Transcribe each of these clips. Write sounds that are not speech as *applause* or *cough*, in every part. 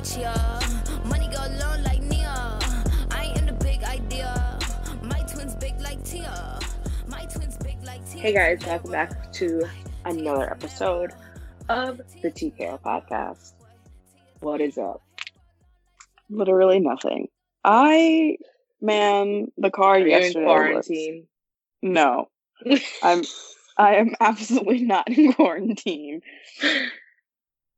like Chia. Money go long like Nia. I am the big idea. My twins big like Tia. My twins big like Tia. Hey guys, welcome back to another episode of the TKO podcast. What is up? Literally nothing. I, man, the car Are you in yesterday. was- quarantine? no, *laughs* I'm. I am absolutely not in quarantine. *laughs*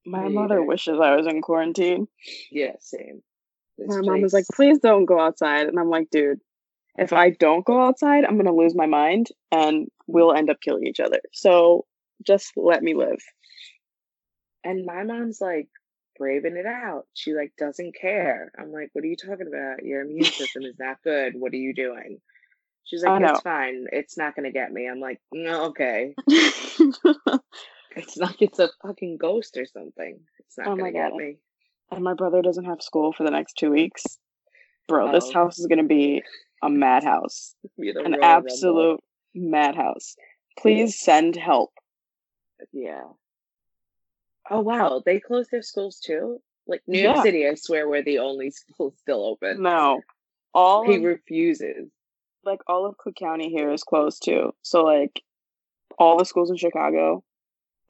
My Me mother either. wishes I was in quarantine. yeah, same. This My mom was like, please don't go outside. And I'm like, dude, if I don't go outside, I'm going to lose my mind and we'll end up killing each other. So just let me live. and my mom's like braving it out. She like doesn't care. I'm like, what are you talking about? Your immune *laughs* system is not good. What are you doing? She's like, it's fine. It's not gonna get me. I'm like, no, okay. *laughs* *laughs* It's like It's a fucking ghost or something. It's not Oh gonna my get God. me. and my brother doesn't have school for the next two weeks. Bro, this Oh. house is going to be a *laughs* madhouse. An Royal Rumble. absolute madhouse. Please send help. Yeah. Oh wow, they closed their schools too. Like New York Yeah. City, I swear we're the only *laughs* school still open. No. All He of refuses. like all of Cook County here is closed too. So like all the schools in Chicago.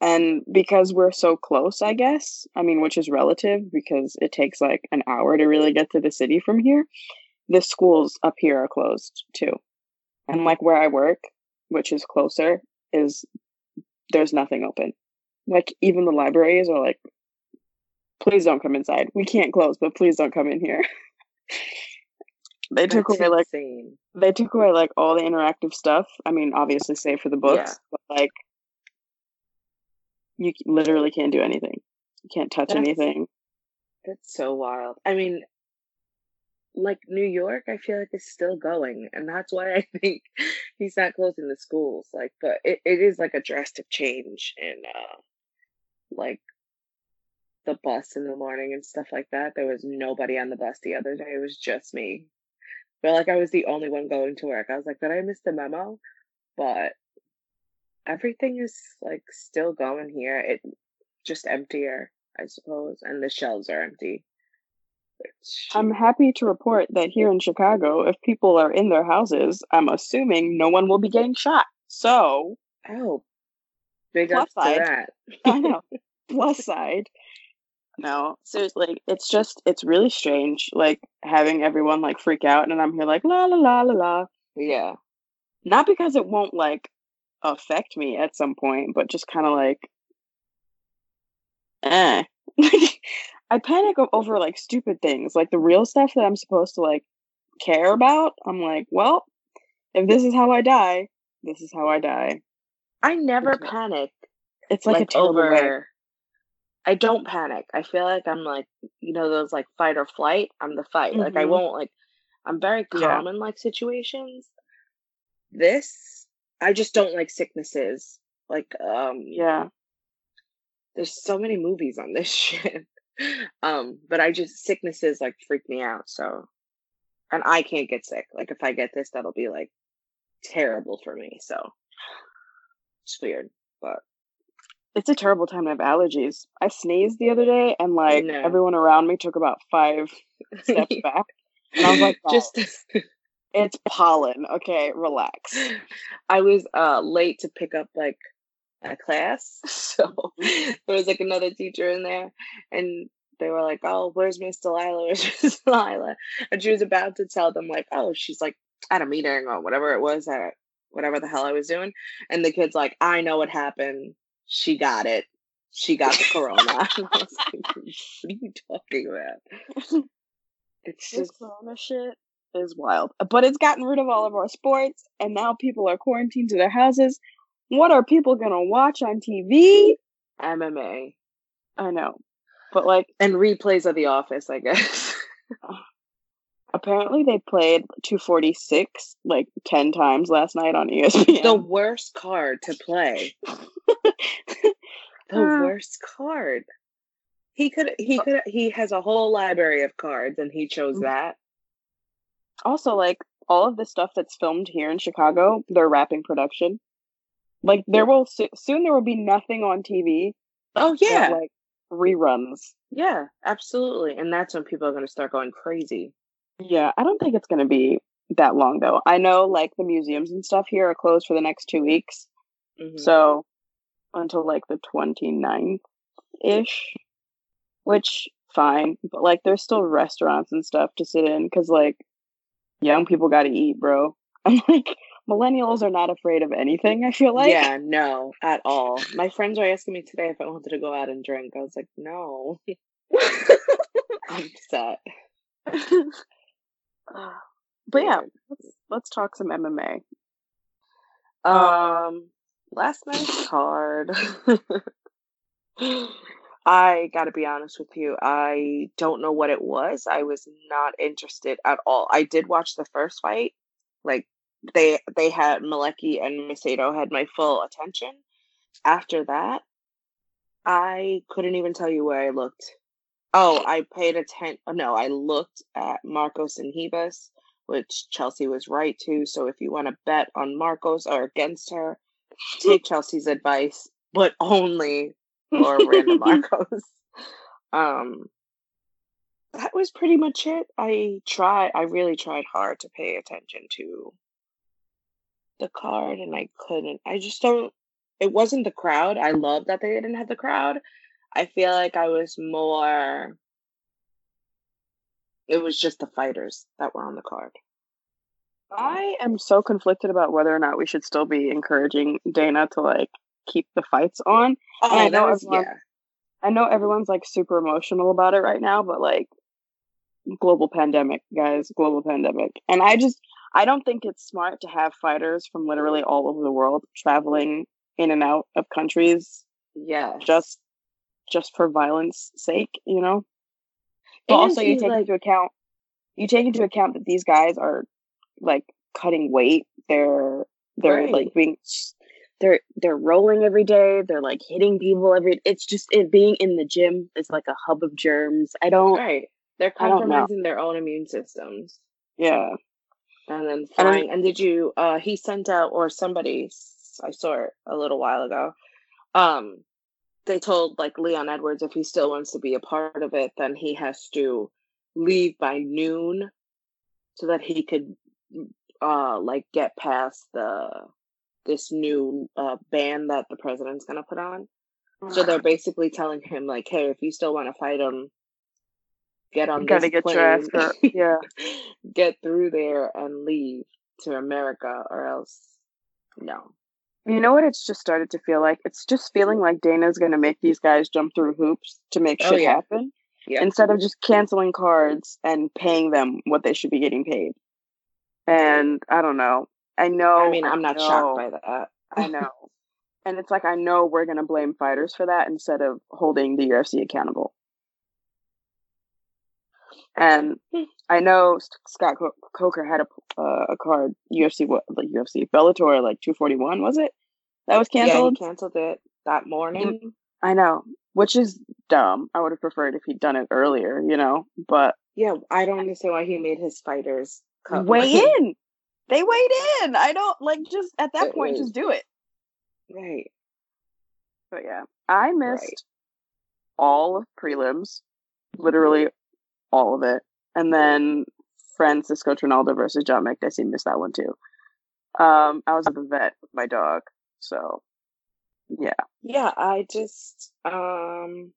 And because we're so close, I guess, I mean, which is relative because it takes like an hour to really get to the city from here, the schools up here are closed too. And like where I work, which is closer, is there's nothing open. Like even the libraries are like, please don't come inside. We can't close, but please don't come in here. *laughs* they took That's away like insane. they took away like all the interactive stuff. I mean, obviously, save for the books, Yeah. but like you literally can't do anything. You can't touch That's- anything. That's so wild. I mean, like New York, I feel like is still going, and that's why I *laughs* think he's not closing the schools. Like, but it, it is like a drastic change in, uh, like the bus in the morning and stuff like that. There was nobody on the bus the other day. It was just me. But like I was the only one going to work. I was like, did I miss the memo? But everything is like still going here. It just emptier. I suppose, and the shelves are empty. Which, I'm happy to report that here in Chicago, if people are in their houses, I'm assuming no one will be getting shot. So, oh, big Plus up to side. that. *laughs* I know. *laughs* Plus side. No, seriously, it's just, it's really strange, like having everyone like freak out, and I'm here like, la la la la la. Yeah, not because it won't like affect me at some point, but just kind of like, eh. *laughs* I panic over like stupid things, like the real stuff that I'm supposed to like care about. I'm like, well, if this is how I die, this is how I die. I never Okay. panic It's like, like, a terrible way. over. I don't panic. I feel like I'm like you know those like fight or flight. I'm the fight. Like I Mhm. won't like. I'm very Yeah. calm in like situations. This I just don't like sicknesses. Like um Yeah, there's so many movies on this *laughs* shit. Um, but I just sicknesses like freak me out. So, and I can't get sick. Like if I get this, that'll be like terrible for me. So it's weird, but it's a terrible time to have allergies. I sneezed the other day, and like everyone around me took about five *laughs* steps back, and I was like, just *laughs* it's pollen. Okay, relax. I was uh late to pick up like a class, *laughs* so there was like another teacher in there, and they were like, "Oh, where's Miss Delilah? *laughs* Where's Miss Delilah?" And she was about to tell them like, "Oh, she's like at a meeting or whatever it was at whatever the hell I was doing," and the kid's like, "I know what happened. She got it. She got the corona." *laughs* and I was like, "What are you talking about?" It's This just corona shit is wild. But it's gotten rid of all of our sports, and now people are quarantined to their houses. What are people gonna watch on TV? MMA I know. But like and replays of The Office, I guess. *laughs* apparently they played 246 like 10 times last night on ESPN. the worst card to play. *laughs* the Uh, worst card. He could he could he has a whole library of cards and he chose Mhm. that. Also like all of the stuff that's filmed here in Chicago, they're wrapping production. Like there will so- soon there will be nothing on TV Oh yeah. like reruns Yeah, absolutely. And that's when people are going to start going crazy. Yeah, I don't think it's going to be that long though. I know like the museums and stuff here are closed for the next two weeks. Mhm. So until like the 29th ish, which fine. But like there's still restaurants and stuff to sit in because like young people got to eat, bro. *laughs* I'm like, millennials are not afraid of anything, I feel like. yeah, no, at all. My friends were asking me today if I wanted to go out and drink. I was like, no. *laughs* I'm upset. *laughs* but yeah, let's, let's talk some MMA. Um, last night's card. I gotta be honest with you. I don't know what it was. I was not interested at all. I did watch the first fight. Like they they had Malecki and Macedo had my full attention. After that, I couldn't even tell you where I looked. Oh, I paid attention. Oh, no, I looked at Markos and Ribas, which Chelsea was right to. So if you want to bet on Markos or against her, *laughs* take Chelsea's advice, but only for Random *laughs* Marcos. Um, that was pretty much it. I tried. I really tried hard to pay attention to the card, and I couldn't. I just don't. It wasn't the crowd. I love that they didn't have the crowd. I feel like I was more. It was just the fighters that were on the card. I am so conflicted about whether or not we should still be encouraging Dana to like keep the fights on. Oh, I know was everyone- yeah. I know everyone's like super emotional about it right now, but like global pandemic, guys, global pandemic. And I just I don't think it's smart to have fighters from literally all over the world traveling in and out of countries Yeah. just just for violence sake, you know? But And also you take like- into account you take into account that these guys are like cutting weight. They're they're Right. like being they're they're rolling every day. They're like hitting people every. It's just it being in the gym is like a hub of germs. I don't. Right. They're I don't know. compromising their own immune systems. Yeah. And then And flying. And did you? Uh, he sent out, or somebody, i saw it a little while ago. Um, they told like Leon Edwards if he still wants to be a part of it, then he has to leave by noon, so that he could, uh, like get past the this new uh ban that the president's gonna put on. So they're basically telling him like, hey, if you still want to fight him, get on You gotta get plane, your ass hurt. Yeah. *laughs* get through there and leave to America, or else no. You know what? It's just started to feel like it's just feeling like Dana's gonna make these guys jump through hoops to make Oh, shit yeah. happen Yeah. instead of just canceling cards and paying them what they should be getting paid. And I don't know. I know. I mean, I'm not shocked by that. I know. And it's like I know we're gonna blame fighters for that instead of holding the UFC accountable. And I know Scott Coker had a uh, a card UFC what like UFC Bellator like 241 was it that was canceled? Yeah, he canceled? it that morning. I know, which is dumb. I would have preferred if he'd done it earlier, you know. But Yeah, I don't understand why he made his fighters cut weigh in. They weighed in. I don't like just at that It point was- just do it. right. But yeah, I missed Right. all of prelims, literally all of it, and then Francisco Trinaldo versus John Makdessi missed that one too. Um, I was at the vet with my dog, so yeah. Yeah, I just um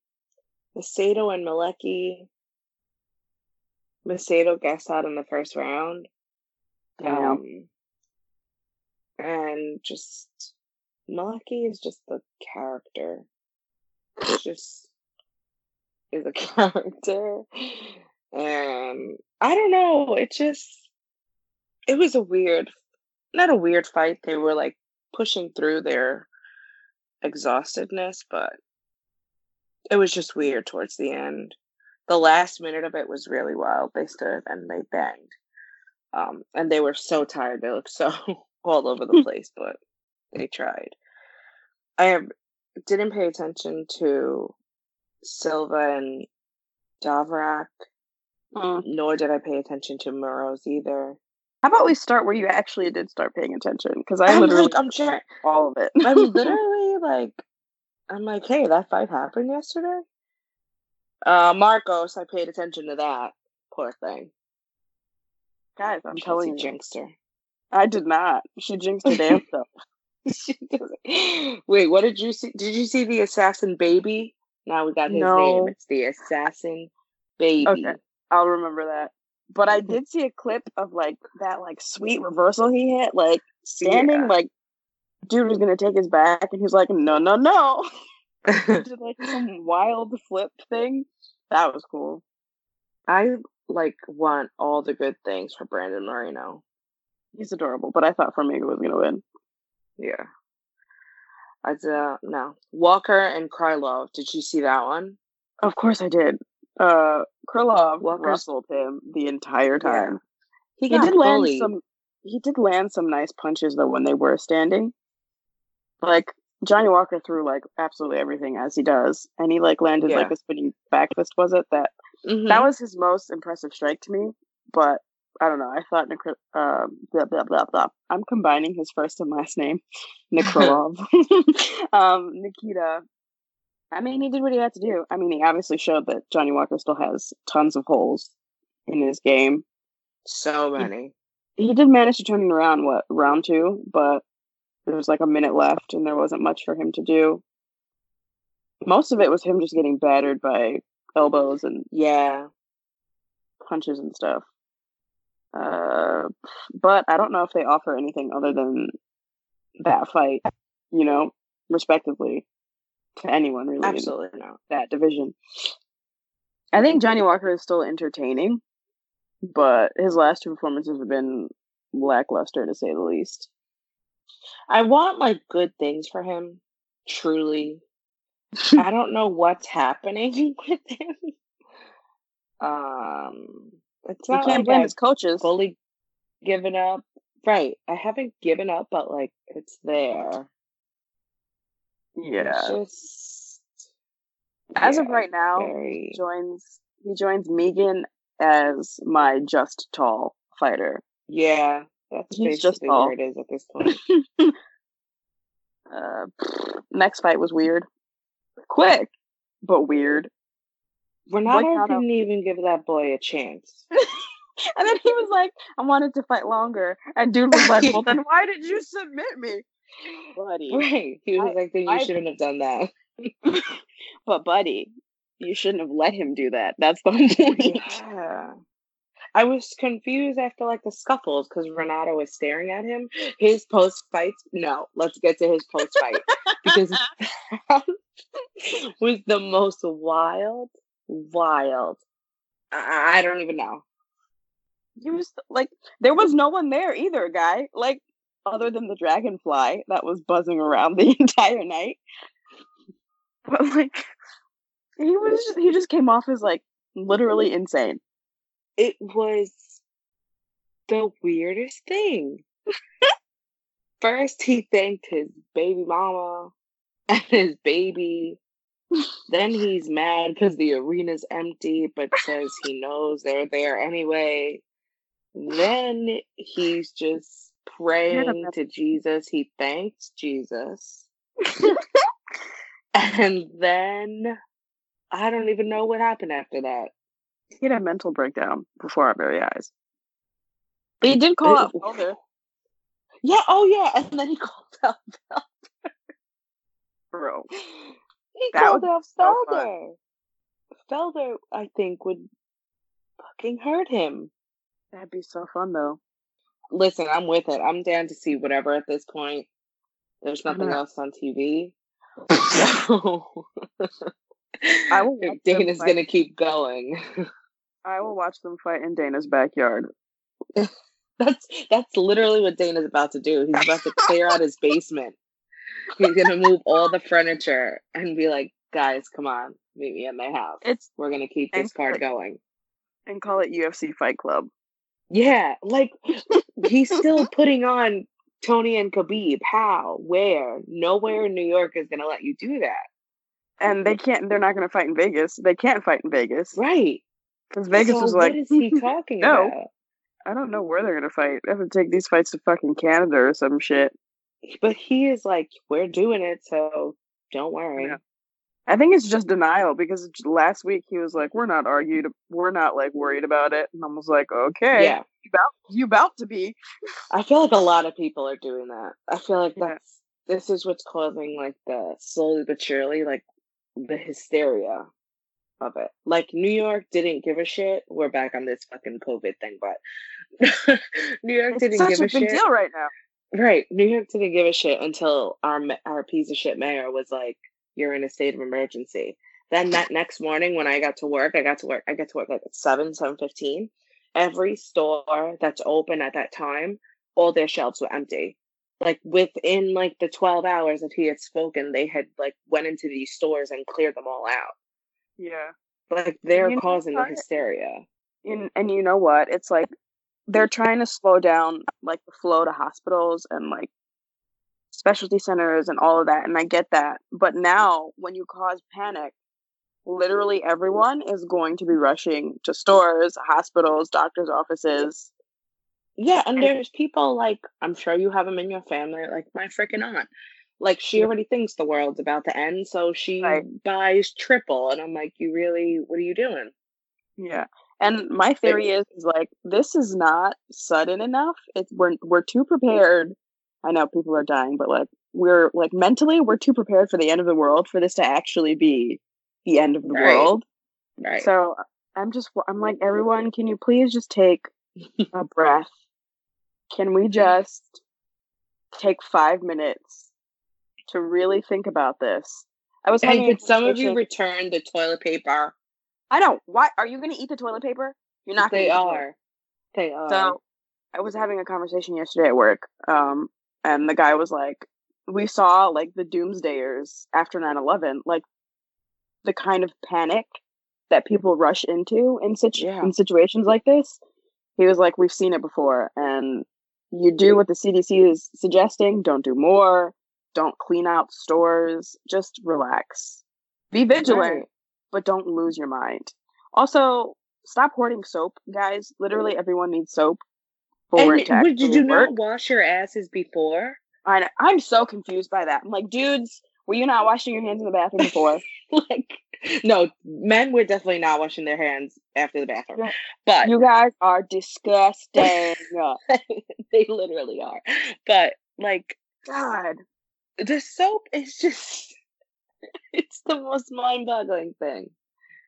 Macedo and Malecki. Macedo guessed out in the first round. Damn. Um, and just Malecki is just the character. It's just is a *laughs* character. And I don't know, it just it was a weird not a weird fight. They were like pushing through their exhaustedness, but it was just weird towards the end. The last minute of it was really wild. They stood and they banged. Um, and they were so tired. They looked so *laughs* all over the *laughs* place, but they tried. I didn't pay attention to Silva and Davrak, Mm. nor did I pay attention to Murrows either. How about we start where you actually did start paying attention? Because I I'm literally like, I'm sure. *laughs* all of it. I'm literally like, I'm like, hey, that fight happened yesterday. Uh, Markos, I paid attention to that. Poor thing. Guys, I'm Chelsea telling you. jinxed her. I did not. She jinxed her damn *laughs* self. Wait, what did you see? Did you see the assassin baby? Now we got his No. name. It's the assassin baby. Okay. I'll remember that. But I *laughs* did see a clip of like that like sweet reversal he hit, like standing, Yeah. like dude was gonna take his back and he's like, No, no, no. *laughs* Did like some wild flip thing. That was cool. I like want all the good things for Brandon Moreno. He's adorable, but I thought Formiga was gonna win. Yeah. I uh, no. Walker and Krylov. Did you see that one? Of course I did. Uh Krylov Walker's- wrestled him the entire time. He, He got did land some he did land some nice punches though when they were standing. Like Johnny Walker threw like absolutely everything as he does, and he like landed like a spinning back fist. Was it that Mhm. that was his most impressive strike to me? But I don't know. I thought Nik- um, blah blah blah blah. I'm combining his first and last name, Nikrolov. *laughs* *laughs* um, Nikita. I mean, he did what he had to do. I mean, he obviously showed that Johnny Walker still has tons of holes in his game. so many. he did manage to turn it around what round two but there was like a minute left and there wasn't much for him to do most of it was him just getting battered by elbows and Yeah. punches and stuff uh but i don't know if they offer anything other than that fight you know respectively to anyone really in Absolutely no. that division i think johnny walker is still entertaining but his last two performances have been lackluster to say the least I want like good things for him. Truly. I don't know what's happening *laughs* with him. Um it's You not can't like blame I've his coaches. fully given up. Right. I haven't given up, but like it's there. Yeah. It's just As of right now, very he joins he joins Megan as my just tall fighter. Yeah. That's He's just basically where it is at this point. *laughs* Uh, next fight was weird, quick, but weird. Renato didn't even give that boy a chance. *laughs* And then he was like, "I wanted to fight longer," and dude was like, "Well, then why did you submit me, buddy?" Right. He was I- like, then you I- shouldn't have done that. *laughs* But buddy, you shouldn't have let him do that. That's the whole *laughs* point. Yeah. I was confused after like the scuffles because Renato was staring at him. His post fights, no, let's get to his post fight because that *laughs* *laughs* was the most wild, wild. I, don't even know. He was like, there was no one there either, guy. Like, other than the dragonfly that was buzzing around the *laughs* entire night. But like, he was just, he just came off as like literally insane. It was the weirdest thing. First, he thanked his baby mama and his baby. then he's mad because the arena's empty, but says he knows they're there anyway. Then he's just praying to Jesus. He thanks Jesus. *laughs* and then I don't even know what happened after that. He had a mental breakdown before our very eyes. But he did call out. Yeah, oh yeah. And then he *laughs* called out Felder. Bro. He That called out so. Felder. Felder, I think, would fucking hurt him. That'd be so fun though. Listen, I'm with it. I'm down to see whatever at this point. There's nothing else on TV. So *laughs* I will *laughs* Dana's gonna keep going. I will watch them fight in Dana's backyard. *laughs* That's that's literally what Dana's about to do. He's about to clear out his basement. He's gonna move all the furniture and be like, guys, come on, meet me at my house. It's We're gonna keep this card going. and call it UFC Fight Club. Yeah, like *laughs* he's still *laughs* putting on Tony and Khabib. How? Where? Nowhere in New York is gonna let you do that. And they can't. They're not going to fight in Vegas. They can't fight in Vegas Right. because Vegas So was like, what is he talking No. about? I don't know where they're going to fight. They have to take these fights to fucking Canada or some shit. But he is like, we're doing it, so don't worry. Yeah. I think it's just denial because last week he was like, "We're not argued, we're not like worried about it," and I was like, "Okay, Yeah. you about you about to be." I feel like a lot of people are doing that. I feel like Yeah. that's this is what's causing like the slowly but surely like the hysteria of it. Like New York didn't give a shit. We're back on this fucking COVID thing, but *laughs* New York It's didn't give a a, big shit. deal right now. Right. New York didn't give a shit until our our piece of shit mayor was like, "You're in a state of emergency." Then that next morning when I got to work, I got to work. I get to work like at seven, seven fifteen. Every store that's open at that time, all their shelves were empty. Like within like the twelve hours that he had spoken, they had like went into these stores and cleared them all out. Yeah. Like they're You causing the hysteria. And and you know what? It's like they're trying to slow down like the flow to hospitals and like specialty centers and all of that and I get that. But now when you cause panic, literally everyone is going to be rushing to stores, hospitals, doctors' offices. Yeah, and And- there's people like I'm sure you have them in your family, like my freaking aunt. Like she already thinks the world's about to end, so she Right. buys triple, and I'm like, you really? What are you doing? Yeah. And my theory is, is like this is not sudden enough. It's we're we're too prepared. I know people are dying, but like we're like mentally we're too prepared for the end of the world for this to actually be the end of the Right. world. Right? So I'm just I'm like mm-hmm. everyone, can you please just take a breath? Can we mm-hmm. just take 5 minutes to really think about this? I was a could some of you return the toilet paper? I don't. Why are you going to eat the toilet paper? You're not. gonna They eat the are. They are. So I was having a conversation yesterday at work, um, and the guy was like, "We saw like the doomsdayers after 9-11, like the kind of panic that people rush into in such Yeah. in situations like this." He was like, "We've seen it before, and you do what the CDC is suggesting. Don't do more. Don't clean out stores. Just relax. Be vigilant." Right. but don't lose your mind. Also, stop hoarding soap, guys. Literally, everyone needs soap for And to would you work. not wash your asses before? I know, I'm so confused by that. I'm like, dudes, were you not washing your hands in the bathroom before? *laughs* like, no, men were definitely not washing their hands after the bathroom, but you guys are disgusting. *laughs* they literally are. But like, God, the soap is just *laughs* it's the most mind-boggling thing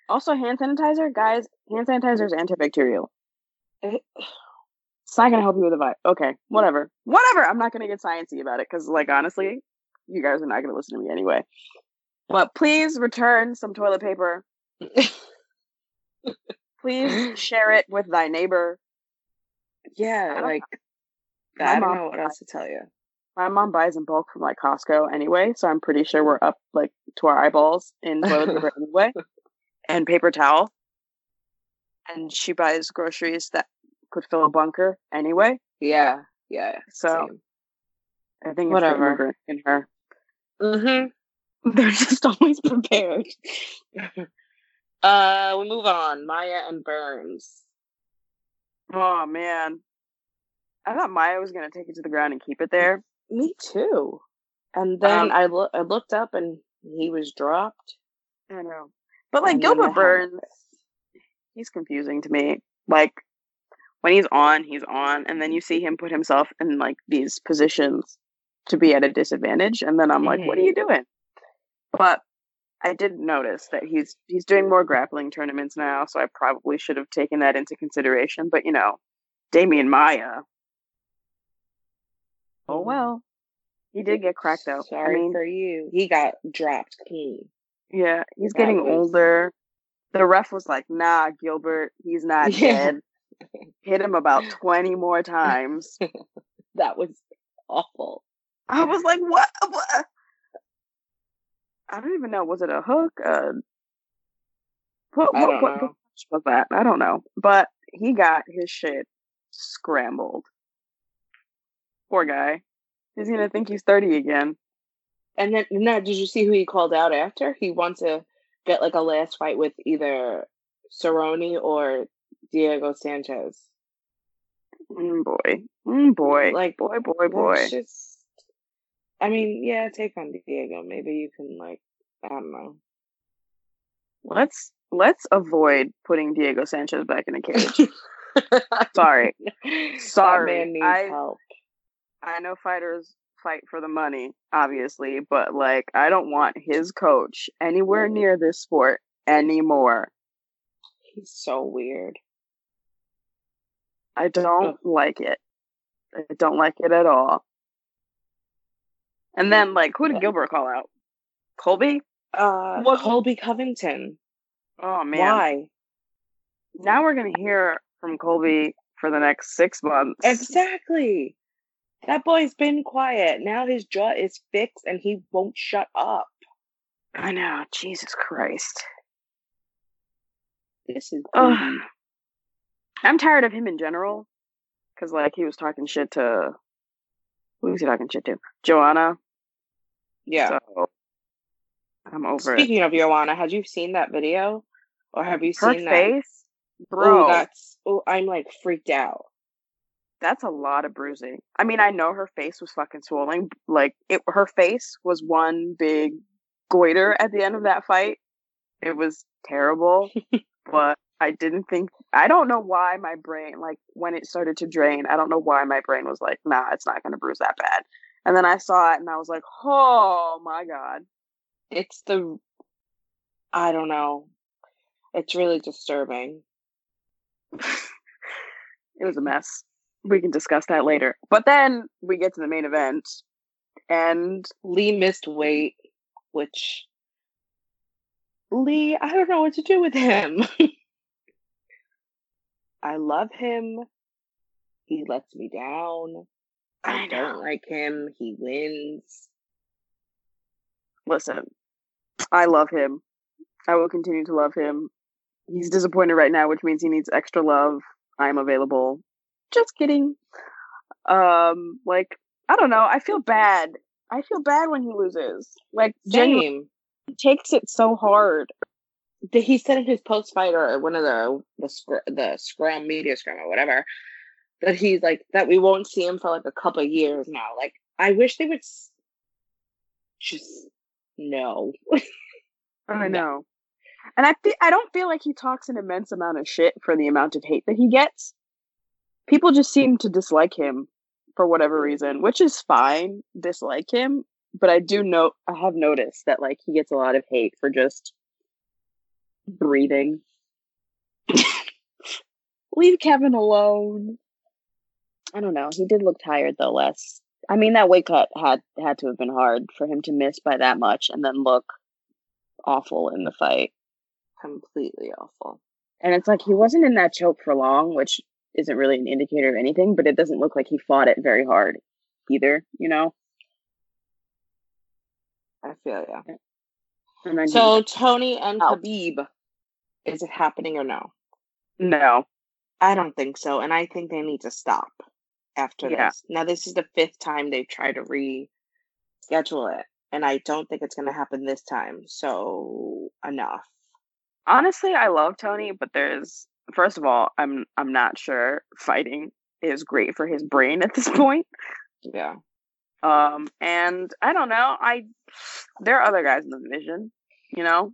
also hand sanitizer, guys. Hand sanitizer is antibacterial. It- It's not gonna help you with the vibe. Okay, whatever, whatever. I'm not gonna get sciencey about it because, like, honestly, you guys are not gonna listen to me anyway. But please return some toilet paper. *laughs* Please share it with thy neighbor. Yeah don't- like i don't know what else to tell you My mom buys in bulk from like Costco anyway, so I'm pretty sure we're up like to our eyeballs in toilet *laughs* paper anyway, and paper towel. And she buys groceries that could fill a bunker anyway. yeah yeah So I think it's Whatever. in her. mm-hmm. *laughs* They're just always prepared. *laughs* uh we move on maia and burns Oh man, I thought Maia was gonna take it to the ground and keep it there. Me too and then Um, I, lo- I looked up and he was dropped I know, but like Gilbert Burns, he's confusing to me. Like when he's on, he's on, and then you see him put himself in like these positions to be at a disadvantage, and then I'm like, what are you doing? But I did notice that he's he's doing more grappling tournaments now, so I probably should have taken that into consideration. But you know, Demian Maia. Oh well, he did get cracked though. sorry I mean, for you he got dropped clean yeah, he's That getting was- older. The ref was like, "Nah, Gilbert, he's *laughs* not Yeah. dead." Hit him about *laughs* twenty more times. that was awful I was like, "What? what? I don't even know. Was it a hook? Uh, what? I What, what was that? I don't know. But he got his shit scrambled. Poor guy. He's gonna think he's thirty again. And then, now, did you see who he called out after? He wants to get like a last fight with either Cerrone or Diego Sanchez. Mm, boy, mm, boy, Like, boy, boy, boy. Just, I mean, yeah, take on Diego. Maybe you can like, I don't know. let's let's avoid putting Diego Sanchez back in a cage. *laughs* Sorry. Sorry. man needs I- help. I know fighters fight for the money, obviously, but like I don't want his coach anywhere near this sport anymore. He's so weird. I don't like it. I don't like it at all. And then like who did Gilbert call out? Colby? Uh, What- Colby Covington. Oh man. Why? Now we're gonna hear from Colby for the next six months. Exactly. That boy's been quiet. Now his jaw is fixed and he won't shut up. I know, Jesus Christ. This is Ugh. I'm tired of him in general. Cause like he was talking shit to who was he talking shit to? Joanna. yeah. So I'm over Speaking of Joanna, had you seen that video? Or have you it. Her seen that? face, Oh, bro. that's oh, I'm like freaked out. That's a lot of bruising. I mean, I know her face was fucking swollen. Like it, her face was one big goiter at the end of that fight. It was terrible, *laughs* but I didn't think. I don't know why my brain, like when it started to drain, I don't know why my brain was like, "Nah, it's not going to bruise that bad." And then I saw it, and I was like, "Oh my god!" It's the I don't know. It's really disturbing. *laughs* It was a mess. We can discuss that later. But then we get to the main event, and Lee missed weight, which Lee, I don't know what to do with him. *laughs* I love him. He lets me down. I, I don't like him. He wins. listen, I love him. I will continue to love him. He's disappointed right now, which means he needs extra love. I'm available. Just kidding. Um, like I don't know. I feel bad. I feel bad when he loses. Like Same. he takes it so hard. He said in his post fight or one of the the scr- the scrum media scrum or whatever that he's like that we won't see him for like a couple of years now. Like I wish they would s- just no. *laughs* I know. And I fe- I don't feel like he talks an immense amount of shit for the amount of hate that he gets. People just seem to dislike him for whatever mm. reason, which is fine, dislike him, but I do know I have noticed that like he gets a lot of hate for just breathing. *laughs* Leave Kevin alone. I don't know. He did look tired though, Les. I mean that weight cut had had to have been hard for him to miss by that much and then look awful in the fight. Completely awful. And it's like he wasn't in that choke for long, which isn't really an indicator of anything, but it doesn't look like he fought it very hard either, you know? I feel yeah. And then he- So Tony and Oh. Khabib, is it happening or no? no. I don't think so, and I think they need to stop after Yeah. this. Now this is the fifth time they've tried to reschedule it, and I don't think it's going to happen this time. So enough. Honestly, I love Tony, but there's first of all, I'm I'm not sure fighting is great for his brain at this *laughs* point. Yeah. Um, and I don't know. I there are other guys in the division, you know.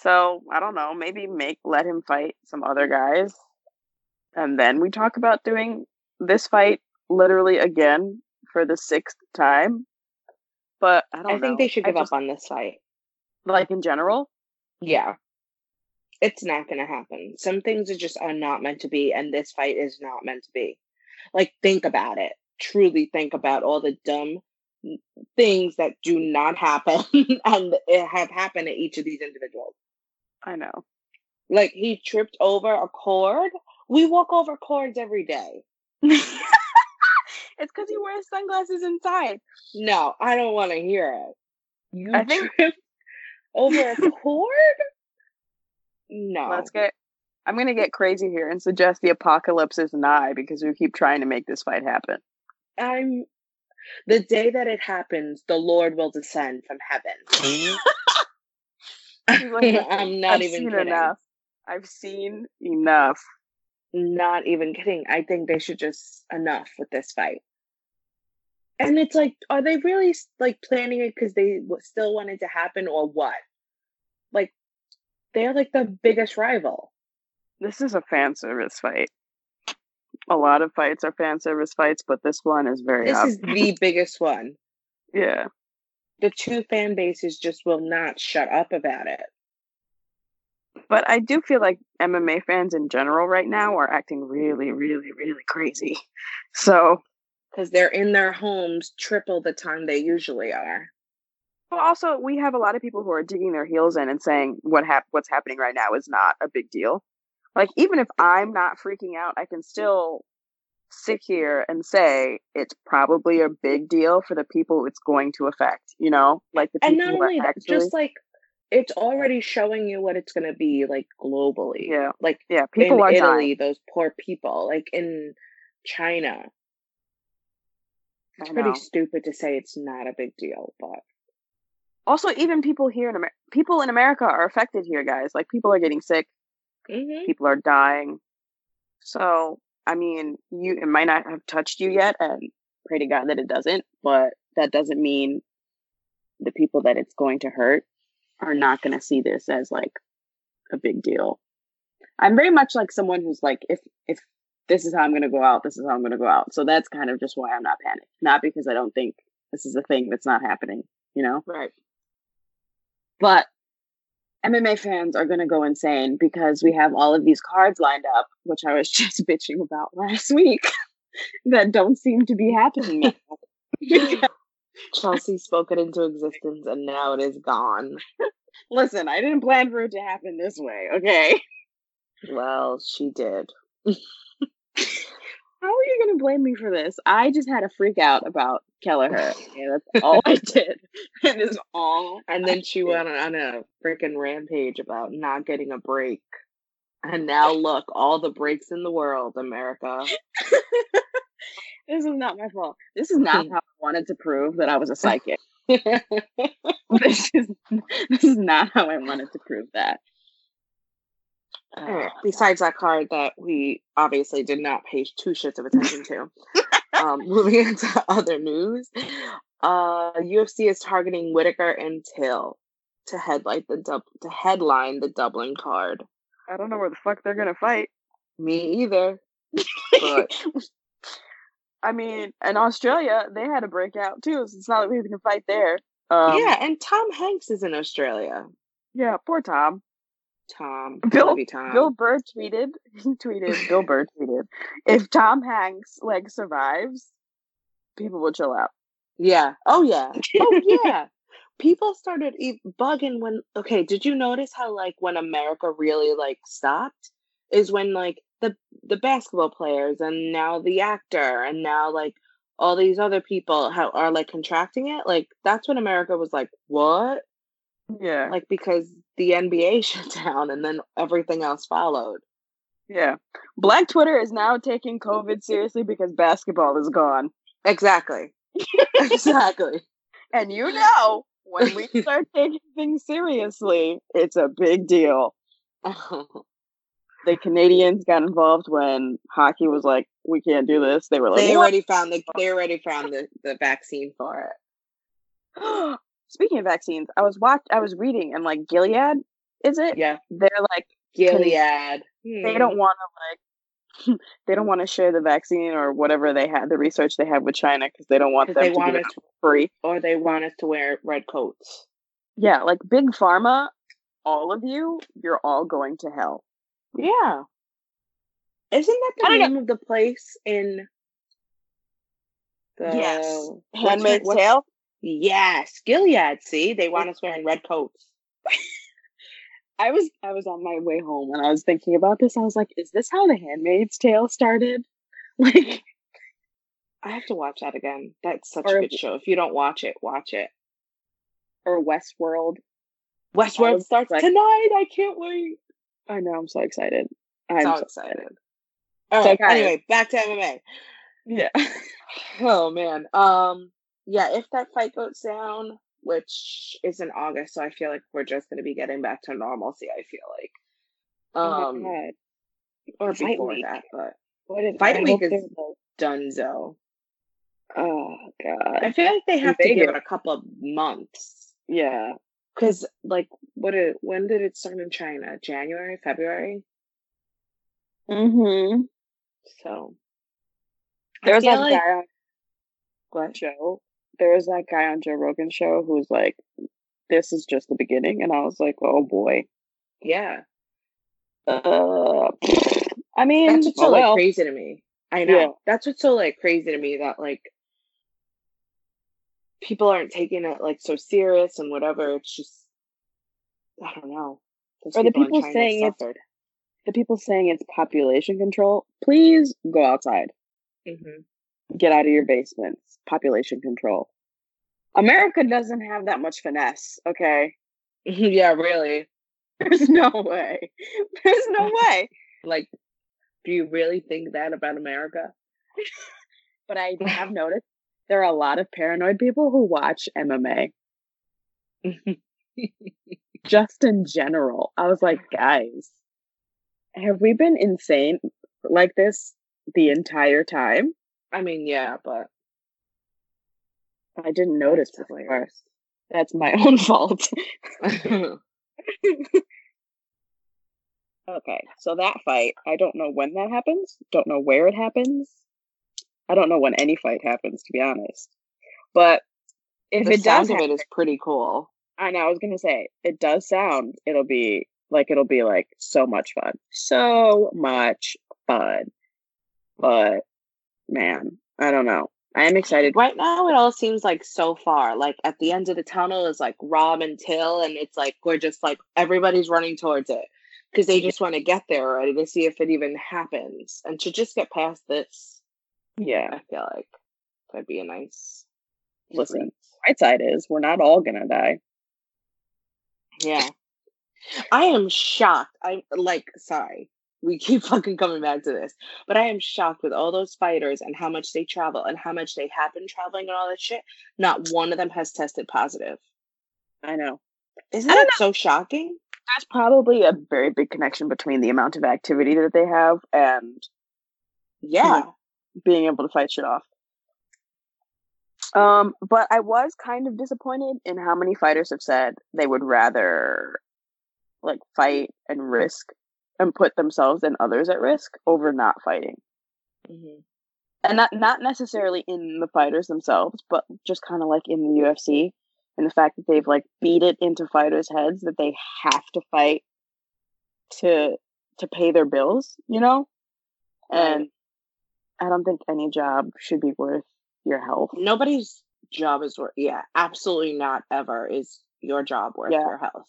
So I don't know. Maybe make let him fight some other guys, and then we talk about doing this fight literally again for the sixth time. But I don't I know. think they should give just- up on this fight. like in general. Yeah. It's not going to happen. Some things are just are not meant to be, and this fight is not meant to be. Like, think about it. Truly think about all the dumb things that do not happen *laughs* and have happened to each of these individuals. I know. Like, he tripped over a cord. We walk over cords every day. *laughs* it's because he wears sunglasses inside. No, I don't want to hear it. You I think- tripped over a cord? No. Let's get. I'm gonna get crazy here and suggest the apocalypse is nigh because we keep trying to make this fight happen. I'm the day that it happens, the Lord will descend from heaven. *laughs* Like, *laughs* I'm not I've even seen kidding. enough. I've seen enough. Not even kidding. I think they should just enough with this fight. And it's like, are they really like planning it because they still want it to happen, or what? Like, they're like the biggest rival. This is a fan service fight. A lot of fights are fan service fights, but this one is very This up. is the *laughs* biggest one. yeah. The two fan bases just will not shut up about it. But I do feel like MMA fans in general right now are acting really, really, really crazy. *laughs* So Because they're in their homes triple the time they usually are. But also, we have a lot of people who are digging their heels in and saying what hap- what's happening right now is not a big deal. Like, even if I'm not freaking out, I can still sit here and say it's probably a big deal for the people it's going to affect. You know, like the And people not only that, actually, just like it's already showing you what it's going to be like globally. yeah, Like yeah, people in are Italy, dying. those poor people. Like in China, it's pretty stupid to say it's not a big deal, but Also, even people here in America, people in America are affected here, guys. Like, people are getting sick. Mhm. people are dying. So, I mean, you it might not have touched you yet, and pray to God that it doesn't, but that doesn't mean the people that it's going to hurt are not going to see this as like a big deal. I'm very much like someone who's like, if if this is how I'm going to go out, this is how I'm going to go out. So that's kind of just why I'm not panicked, not because I don't think this is a thing that's not happening, you know. right. But MMA fans are going to go insane because we have all of these cards lined up, which I was *laughs* just bitching about last week, *laughs* that don't seem to be happening. *laughs* Chelsea spoke it into existence, and now it is gone. Listen, I didn't plan for it to happen this way, okay? Well, she did. How are you going to blame me for this? I just had a freak out about Kelleher. *laughs* Okay, that's all I did. *laughs* That is all. And then she went on a freaking rampage about not getting a break. And now look, all the breaks in the world, America. *laughs* This is not my fault. This is not how I wanted to prove that I was a psychic. this is this is not how I wanted to prove that. Alright, *laughs* Besides that card that we obviously did not pay two shits of attention to. *laughs* um, *laughs* moving into other news, uh, UFC is targeting Whitaker and Till to headline the dub- to headline the Dublin card. I don't know where the fuck they're gonna fight. Me either. But I mean, in Australia, they had a breakout too, so it's not like we can fight there. Um, yeah, and Tom Hanks is in Australia. yeah. Poor Tom. Tom, *laughs* Bill- Tom. Bill Burr tweeted. *laughs* He tweeted. Bill Burr *laughs* tweeted. If Tom Hanks like survives, people will chill out. Yeah. Oh yeah. Oh yeah. People started e- bugging when. Okay, did you notice how like when America really like stopped is when like the the basketball players and now the actor and now like all these other people how are like contracting it. Like that's when America was like, what? Yeah. Like because the NBA *laughs* shut down and then everything else followed. Yeah. Black Twitter is now taking COVID seriously because basketball is gone. Exactly. *laughs* exactly. And you know, when we *laughs* start taking things seriously, it's a big deal. The Canadians got involved when hockey was like, we can't do this. They were like, they "What?" already found the they already found the, the vaccine for it. *gasps* Speaking of vaccines, I was watch I was reading and like Gilead, is it? Yeah. They're like Gilead. they don't hmm. want to like *laughs* they don't want to share the vaccine or whatever they had the research they have with China because they don't want them they to want give us- out for free. or they want us to wear red coats. Yeah, like big pharma, all of you, you're all going to hell. Yeah. Isn't that the don't name of the place in the Yes. what's Handmaid's Tale. Yes, Gilead. See, they want us wearing red coats. *laughs* I was I was on my way home and I was thinking about this. I was like, is this how the Handmaid's Tale started? *laughs* Like, I have to watch that again. That's such Or- a good show. If you don't watch it, watch it. or Westworld. Westworld starts like- tonight. I can't wait. I know. I'm so excited. I'm so so excited. All So, Anyway, back to MMA. Yeah. *laughs* Oh man. Um. Yeah. If that fight goes down, which is in August, so I feel like we're just going to be getting back to normalcy. I feel like. Oh Um. God. or Fight before week. that, but What if Fight I week is- they're. Oh god. I feel like they have to give it a couple of months. Yeah. Because like, what? It, when did it start in China? January, February. Mm-hmm. So There was that like- guy on show. There was that guy on Joe Rogan's show who was like, "This is just the beginning," and I was like, "Oh boy." Yeah, Uh, I mean, that's what's so oh like well. crazy to me. I know. Yeah. That's what's so like crazy to me that like people aren't taking it like so serious and whatever. It's just I don't know. Those Or the people saying it's- the people saying it's population control. Please go outside. Mhm. Get out of your basements. Population control. America doesn't have that much finesse. Okay, *laughs* yeah, really. there's no way. There's no *laughs* way. Like, do you really think that about America? *laughs* But I have noticed there are a lot of paranoid people who watch MMA. Just in general, I was like, guys, have we been insane like this the entire time? I mean, yeah, but I didn't notice That's before. That's my *laughs* own fault. *laughs* Okay, so that fight, I don't know when that happens. Don't know where it happens. I don't know when any fight happens, to be honest. But if the it does, sound of it is pretty cool. I know I was gonna say it does sound. It'll be like it'll be like so much fun, so much fun. But man, I don't know. I am excited. Right now, it all seems like so far. Like at the end of the tunnel is like Rob and Till, and it's like we're just like everybody's running towards it because they just want to get there already to see if it even happens, and to just get past this. Yeah, I feel like that'd be a nice. listen. Right side is we're not all gonna die. Yeah. I am shocked. I'm like sorry. We keep *laughs* fucking coming back to this. But I am shocked with all those fighters and how much they travel and how much they have been traveling and all that shit. Not one of them has tested positive. I know. Isn't I that so shocking? There's probably a very big connection between the amount of activity that they have and Yeah. being able to fight shit off. Um, but I was kind of disappointed in how many fighters have said they would rather like fight and risk and put themselves and others at risk over not fighting. Mhm. And not not necessarily in the fighters themselves, but just kind of like in the UFC and the fact that they've like beat it into fighters' heads that they have to fight to to pay their bills, you know? And I don't think any job should be worth your health. Nobody's job is worth yeah, absolutely not ever is your job worth Yeah. your health.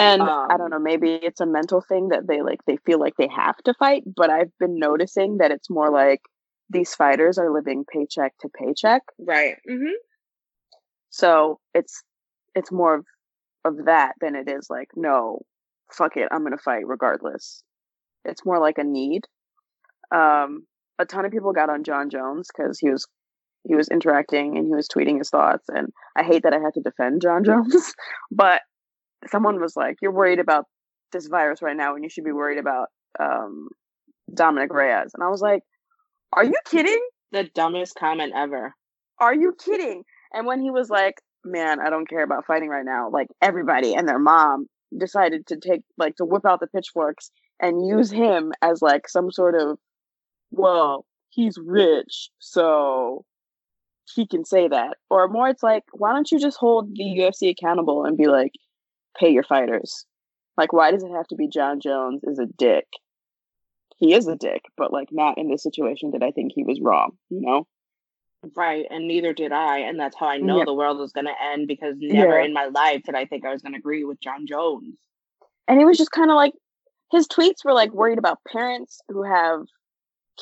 And I don't Um, know, maybe it's a mental thing that they like they feel like they have to fight, but I've been noticing that it's more like these fighters are living paycheck to paycheck. Right. Mm-hmm. So it's it's more of, of that than it is like, no, fuck it, I'm gonna fight regardless. It's more like a need. Um, a ton of people got on Jon Jones because he was he was interacting and he was tweeting his thoughts, and I hate that I had to defend Jon *laughs* Jones, but someone was like, "You're worried about this virus right now, and you should be worried about um, Dominick Reyes," and I was like, "Are you kidding?" The dumbest comment ever. are you kidding? And when he was like, man, I don't care about fighting right now, like everybody and their mom decided to take, like, to whip out the pitchforks and use him as, like, some sort of, well, he's rich, so he can say that. Or more, it's like, why don't you just hold the UFC accountable and be like, pay your fighters? Like, why does it have to be Jon Jones is a dick? He is a dick, but, like, not in this situation that I think he was wrong, you know? Right, and neither did I, and that's how I know Yeah. the world was going to end because never Yeah. in my life did I think I was going to agree with Jon Jones. and he was just kind of like his tweets were like worried about parents who have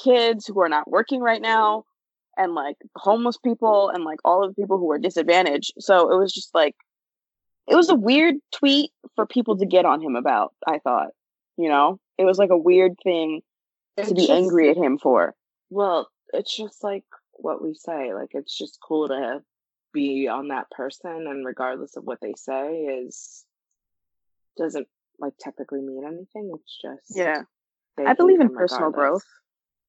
kids who are not working right now and like homeless people and like all of the people who are disadvantaged so it was just like it was a weird tweet for people to get on him about i thought you know it was like a weird thing to be just- angry at him for Well, it's just like what we say. Like it's just cool to be on that person, and regardless of what they say, is doesn't like technically mean anything. It's just yeah I believe in personal growth.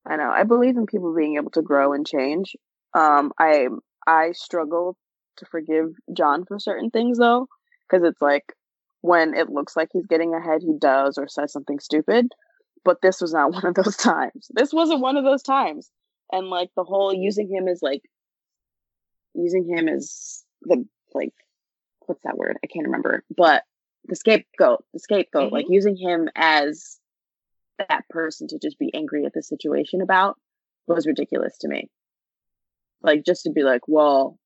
I know. I believe in people being able to grow and change. Um, I I struggle to forgive Jon for certain things though, because it's like when it looks like he's getting ahead, he does or says something stupid. But this was not *laughs* one of those times. This wasn't one of those times. And like the whole using him as like using him as the like what's that word? I can't remember. But the scapegoat, the scapegoat, mm-hmm. like using him as that person to just be angry at the situation about was ridiculous to me. Like just to be like, well,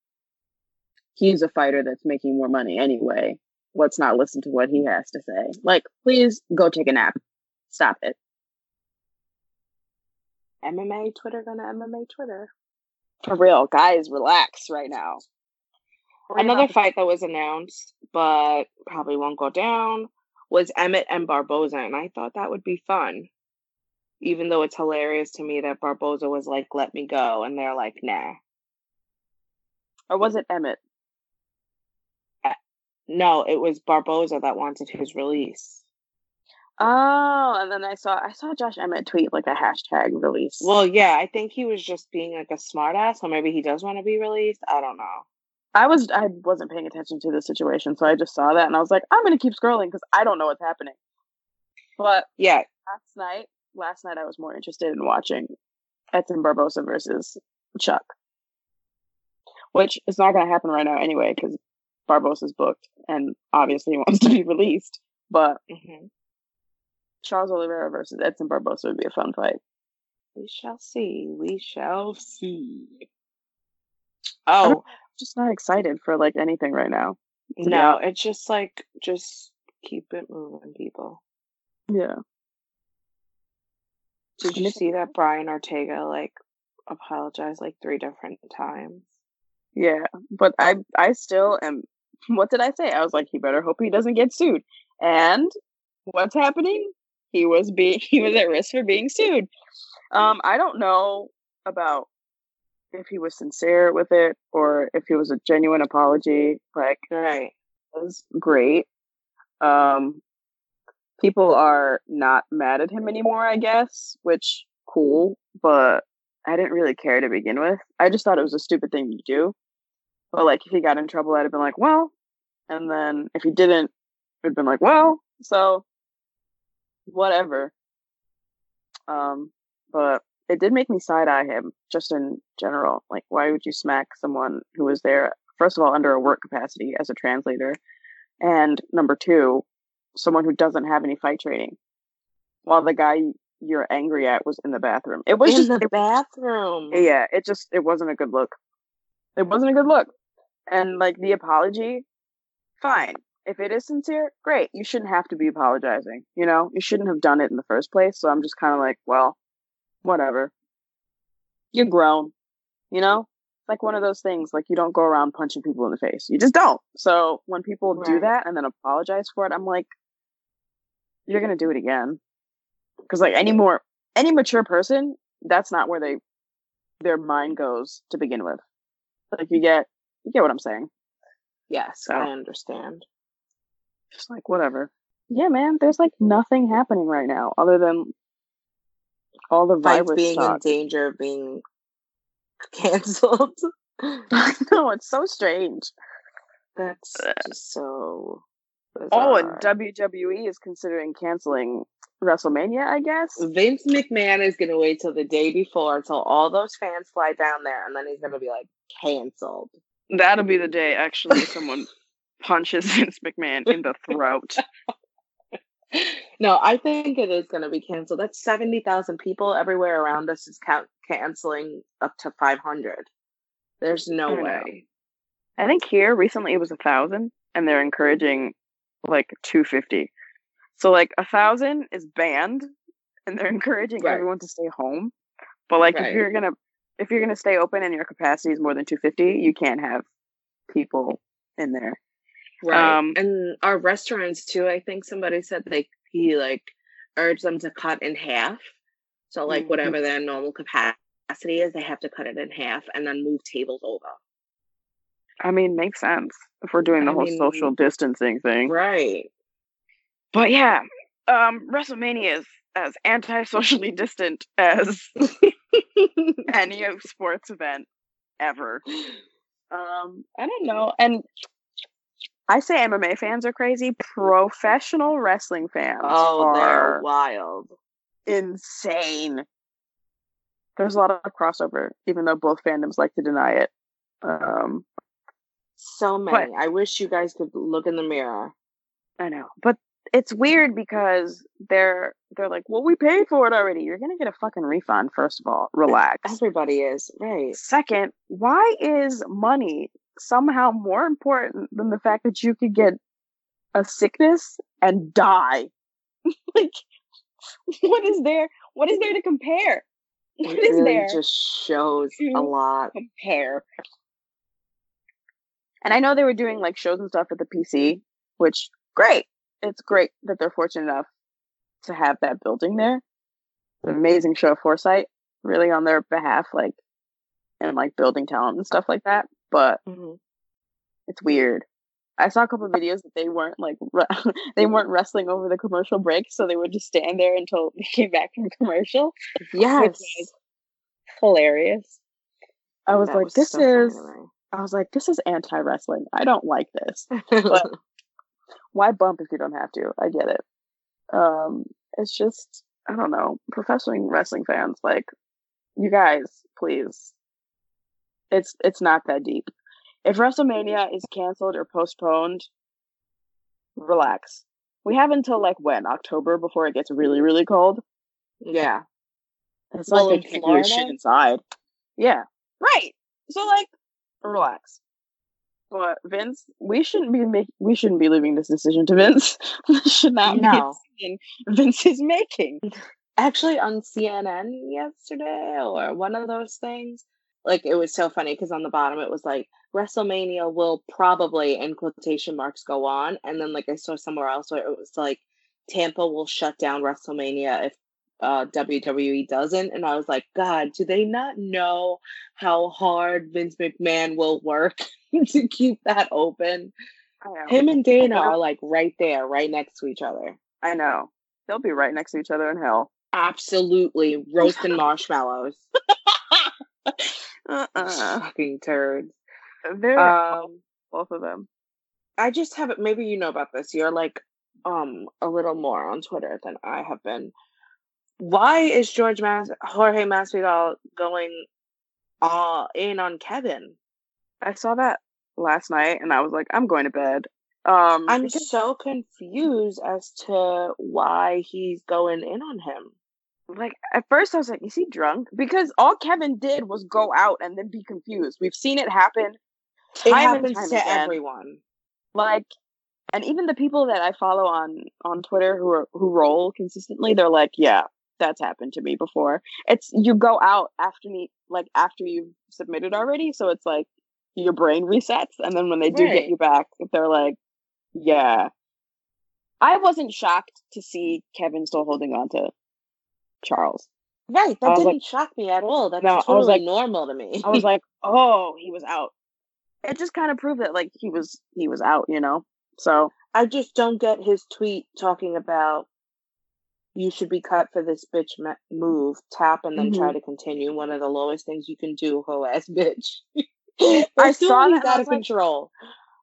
he's a fighter that's making more money anyway. Let's not listen to what he has to say. Like, please go take a nap. Stop it. MMA Twitter gonna MMA Twitter. For real, guys, relax right now. Another fight that was announced, but probably won't go down, was Emmett and Barboza, and I thought that would be fun. Even though it's hilarious to me that Barboza was like, "Let me go," and they're like, "Nah." Or was it Emmett? No, it was Barboza that wanted his release. Oh, and then I saw I saw Josh Emmett tweet like a hashtag release. Well, yeah, I think he was just being like a smartass, or maybe he does want to be released. I don't know. I was I wasn't paying attention to the situation, so I just saw that and I was like, I'm gonna keep scrolling because I don't know what's happening. But yeah, last night, last night I was more interested in watching Edson Barboza versus Chuck, which is not gonna happen right now anyway because Barboza's booked and obviously wants to be released. But mm-hmm. Charles Oliveira versus Edson Barboza would be a fun fight. We shall see. We shall see. Oh, I'm just not excited for like anything right now. No, it's just like just keep it moving, people. Yeah. Did you see that Brian Ortega like apologized like three different times? Yeah, but I I still am what did I say? I was like, he better hope he doesn't get sued. And what's happening? He was being *laughs* he was at risk for being sued. Um, I don't know about if he was sincere with it or if it was a genuine apology. Like, right, it was great. Um, people are not mad at him anymore, I guess, which cool, but I didn't really care to begin with. I just thought it was a stupid thing to do. But like if he got in trouble, I'd have been like, well, and then if he didn't, it'd been like, well, so whatever. Um, but it did make me side eye him just in general. Like, why would you smack someone who was there, first of all, under a work capacity as a translator, and number two, someone who doesn't have any fight training, while the guy you're angry at was in the bathroom. It was in just the it, bathroom. Yeah, it just it wasn't a good look. It wasn't a good look. And like the apology, fine. If it is sincere, great. You shouldn't have to be apologizing. You know, you shouldn't have done it in the first place. So I'm just kind of like, well, whatever. You're grown. You know, it's like one of those things. Like you don't go around punching people in the face. You just don't. So when people right. do that and then apologize for it, I'm like, you're gonna do it again. Because like any more any mature person, that's not where they their mind goes to begin with. Like you get you get what I'm saying. Yes, so, I understand. Just like whatever. Yeah, man. There's like nothing happening right now other than all the Fights being talk. in danger of being *laughs* canceled. *laughs* I know it's so strange. That's just so. Bizarre. Oh, and WWE is considering canceling WrestleMania, I guess. Vince McMahon is going to wait till the day before until all those fans fly down there, and then he's going to be like, canceled. That'll be the day actually someone *laughs* punches Vince McMahon in the throat. no, I think it is going to be canceled. That's 70,000 people everywhere around us is count- canceling up to 500. There's no I way. I think here recently it was a thousand and they're encouraging like 250. So like a thousand is banned and they're *laughs* encouraging right. everyone to stay home. But like right. if you're going to if you're going to stay open and your capacity is more than 250, you can't have people in there. Right. Um, and our restaurants too, I think somebody said they he like urged them to cut in half. So like mm-hmm. whatever their normal capacity is, they have to cut it in half and then move tables over. I mean, makes sense if we're doing the I whole mean, social distancing thing. Right. But yeah, um WrestleMania is as anti-socially distant as *laughs* *laughs* any sports event ever. Um, I don't know. And I say MMA fans are crazy. Professional wrestling fans Oh, are they're wild. insane. There's a lot of crossover, even though both fandoms like to deny it. Um, So many. I wish you guys could look in the mirror. I know, but it's weird because they're they're like, "Well, we paid for it already. You're gonna get a fucking refund." First of all, relax. Everybody is right. Second, why is money somehow more important than the fact that you could get a sickness and die? *laughs* like, what is there? What is there to compare? What It is really there just shows a lot. compare? And I know they were doing like shows and stuff at the PC, which great. It's great that they're fortunate enough to have that building there. An amazing show of foresight, really on their behalf, like and like building talent and stuff like that. But Mhm. it's weird. I saw a couple of videos that they weren't like *laughs* re- they weren't wrestling over the commercial break, so they would just stand there until they came back from commercial. Yes. was Hilarious. I was That like, this so is. to I was like, this is anti wrestling. I don't like this. *laughs* But why bump if you don't have to? I get it. Um, it's just I don't know. Professional wrestling fans, like you guys, please. It's it's not that deep. If WrestleMania is canceled or postponed, relax. We have until like when October before it gets really really cold. yeah. It's Well, like they can't shit inside. Yeah, right. So like, relax. But Vince, we shouldn't be make we shouldn't be leaving this decision to Vince. *laughs* this should not be No. decision Vince is making. Actually, on CNN yesterday or one of those things, like it was so funny because on the bottom it was like WrestleMania will probably in quotation marks go on, and then like I saw somewhere else where it was like Tampa will shut down WrestleMania if uh, WWE doesn't, and I was like, God, do they not know how hard Vince McMahon will work *laughs* *laughs* to keep that open? Him and Dana are like right there, right next to each other. I know. They'll be right next to each other in hell. Absolutely roasting marshmallows. *laughs* Uh-uh. Fucking turds. They're Um, both of them. I just haven't. Maybe you know about this. You're like um a little more on Twitter than I have been. Why is George Mas Jorge Masvidal going uh in on Kevin? I saw that last night and I was like, I'm going to bed. Um I'm because- so confused as to why he's going in on him. like at first I was like, is he drunk? Because all Kevin did was go out and then be confused. We've seen it happen It happens to again. everyone. Like and even the people that I follow on on Twitter who are who roll consistently, they're like, yeah, that's happened to me before. It's you go out after me like after you've submitted already, so it's like your brain resets and then when they do Right. get you back, they're like, yeah. I wasn't shocked to see Kevin still holding on to Charles. Right. That didn't like- shock me at all. That's No, I was totally like- normal to me. I was like, *laughs* oh, he was out. It just kind of proved that like he was he was out, you know. So I just don't get his tweet talking about you should be cut for this bitch move, tap and then try mm-hmm. to continue. One of the lowest things you can do, hoe ass bitch. *laughs* *gasps* I saw that he's out of like- control.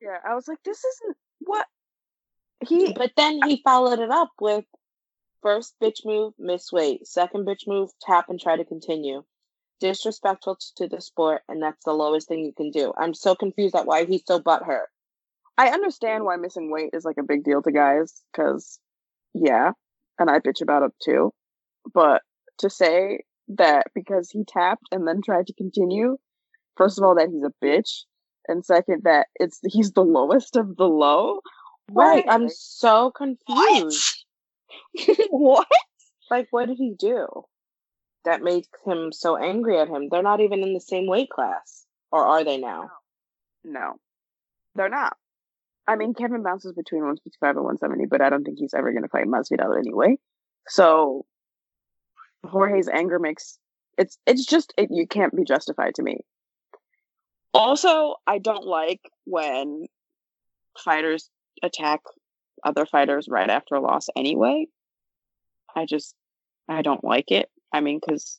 yeah, I was like, this isn't what he. But then he followed it up with first bitch move, miss weight. Second bitch move, tap and try to continue. Disrespectful to the sport, and that's the lowest thing you can do. I'm so confused at why he's so butthurt. I understand why missing weight is like a big deal to guys, because yeah, and I bitch about it too. But to say that because he tapped and then tried to continue, first of all, that he's a bitch, and second that it's he's the lowest of the low. Right. I'm so confused. *laughs* what? Like, what did he do that makes him so angry at him? They're not even in the same weight class. Or are they now? No, they're not. I mean, Kevin bounces between 155 and 170, but I don't think he's ever going to fight Masvidal anyway. So Jorge's anger makes it's it's just it, you can't be justified to me. Also, I don't like when fighters attack other fighters right after a loss anyway. I just I don't like it. I mean, because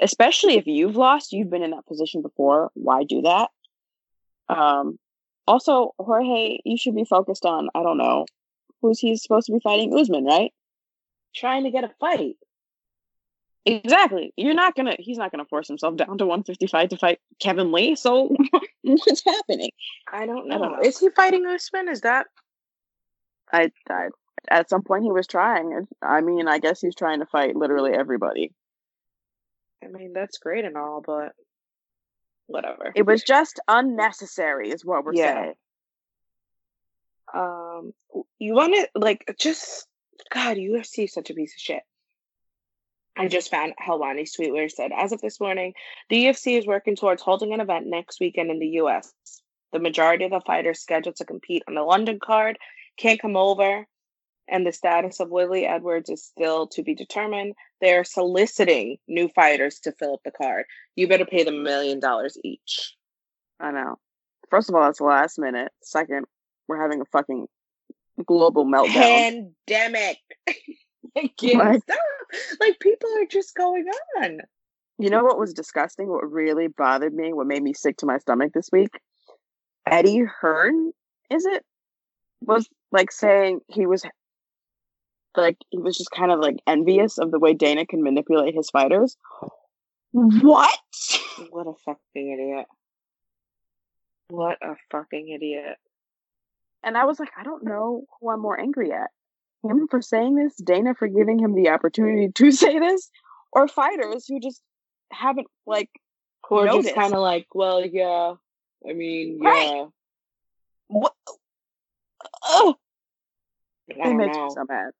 especially if you've lost, you've been in that position before. Why do that? Um, Also, Jorge, you should be focused on I don't know who's he's supposed to be fighting Usman, right? Trying to get a fight. Exactly. You're not gonna. He's not gonna force himself down to 155 to fight Kevin Lee. So *laughs* what's happening? I don't know. I know. don't know. Is he fighting Usman? Is that I, I at some point he was trying. I mean, I guess he's trying to fight literally everybody. I mean, that's great and all, but whatever. It was just unnecessary, is what we're Yeah. saying. Um, you want to like just God, UFC is such a piece of shit. I just found where it said, as of this morning, the UFC is working towards holding an event next weekend in the US. The majority of the fighters scheduled to compete on the London card can't come over, and the status of Woodley Edwards is still to be determined. They're soliciting new fighters to fill up the card. You better pay them a million dollars each. I know. First of all, it's last minute. Second, we're having a fucking global meltdown. Pandemic. *laughs* *laughs* I can't Like- stop. Like people are just going on. You know what was disgusting? What really bothered me? What made me sick to my stomach this week? Eddie Hearn, is it? Was like saying he was like he was just kind of like envious of the way Dana can manipulate his fighters. What? What a fucking idiot. What a fucking idiot. And I was like, I don't know who I'm more angry at. Him for saying this, Dana for giving him the opportunity to *laughs* say this, or fighters who just haven't like Or just kind of like, well, yeah. I mean, Right. yeah. what oh it don't me so mad.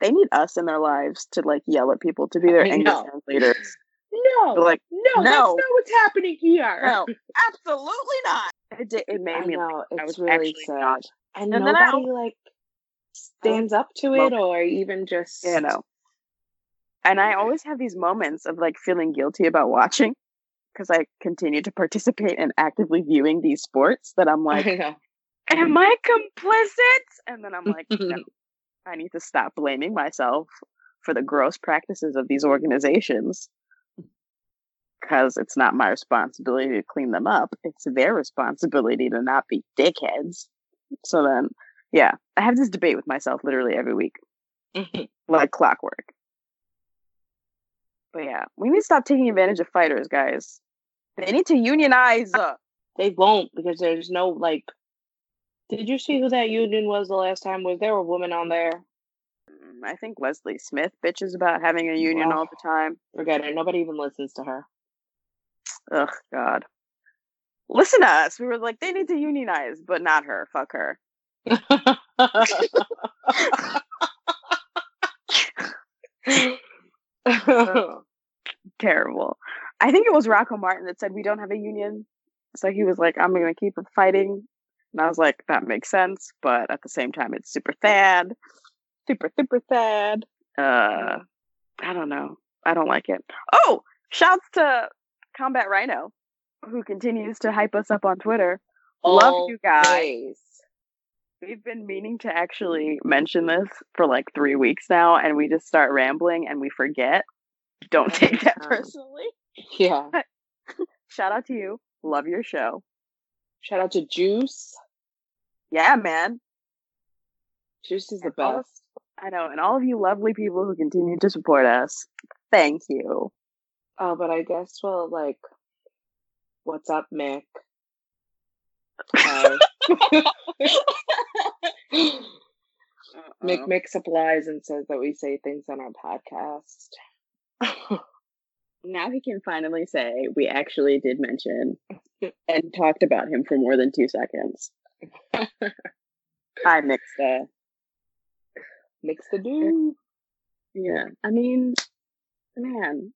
They need us in their lives to like yell at people to be their I anger know. *laughs* translators. No, They're like, no, no, that's not what's happening here. no, *laughs* absolutely not. It, did, it made I me know, I it's was really sad. shocked. And, And then I nobody like stands up to it or even just you know. And I always have these moments of like feeling guilty about watching because I continue to participate in actively viewing these sports that I'm *laughs* like, I am I complicit? And then I'm like, no, *laughs* I need to stop blaming myself for the gross practices of these organizations because it's not my responsibility to clean them up. It's their responsibility to not be dickheads. So then, yeah, I have this debate with myself literally every week, *laughs* like clockwork. But yeah, we need to stop taking advantage of fighters, guys. They need to unionize. They won't because there's no like. Did you see who that union was the last time? Was there a woman on there? Mm, I think Leslie Smith bitches about having a union all the time. Forget it. Nobody even listens to her. Ugh, God. Listen to us. We were like, they need to unionize, but not her. Fuck her. *laughs* Terrible. I think it was Rocco Martin that said we don't have a union. So he was like, I'm going to keep fighting. And I was like, that makes sense. But at the same time, it's super sad. Super, super sad. Uh, I don't know. I don't like it. Oh, shouts to Combat Rhino, who continues to hype us up on Twitter. Love you guys. We've been meaning to actually mention this for like three weeks now, and we just start rambling and we forget. Don't take that personally. Yeah. *laughs* Shout out to you. Love your show. Shout out to Juice. Yeah, man. Juice is the of- best. I know. And all of you lovely people who continue to support us, thank you. Oh, but I guess well, like, what's up, Mick? *laughs* Hi. *laughs* Mick up lies and says that we say things on our podcast. *laughs* Now he can finally say we actually did mention *laughs* and talked about him for more than two seconds. I mixed uh Mix the dude. Yeah. I mean, man.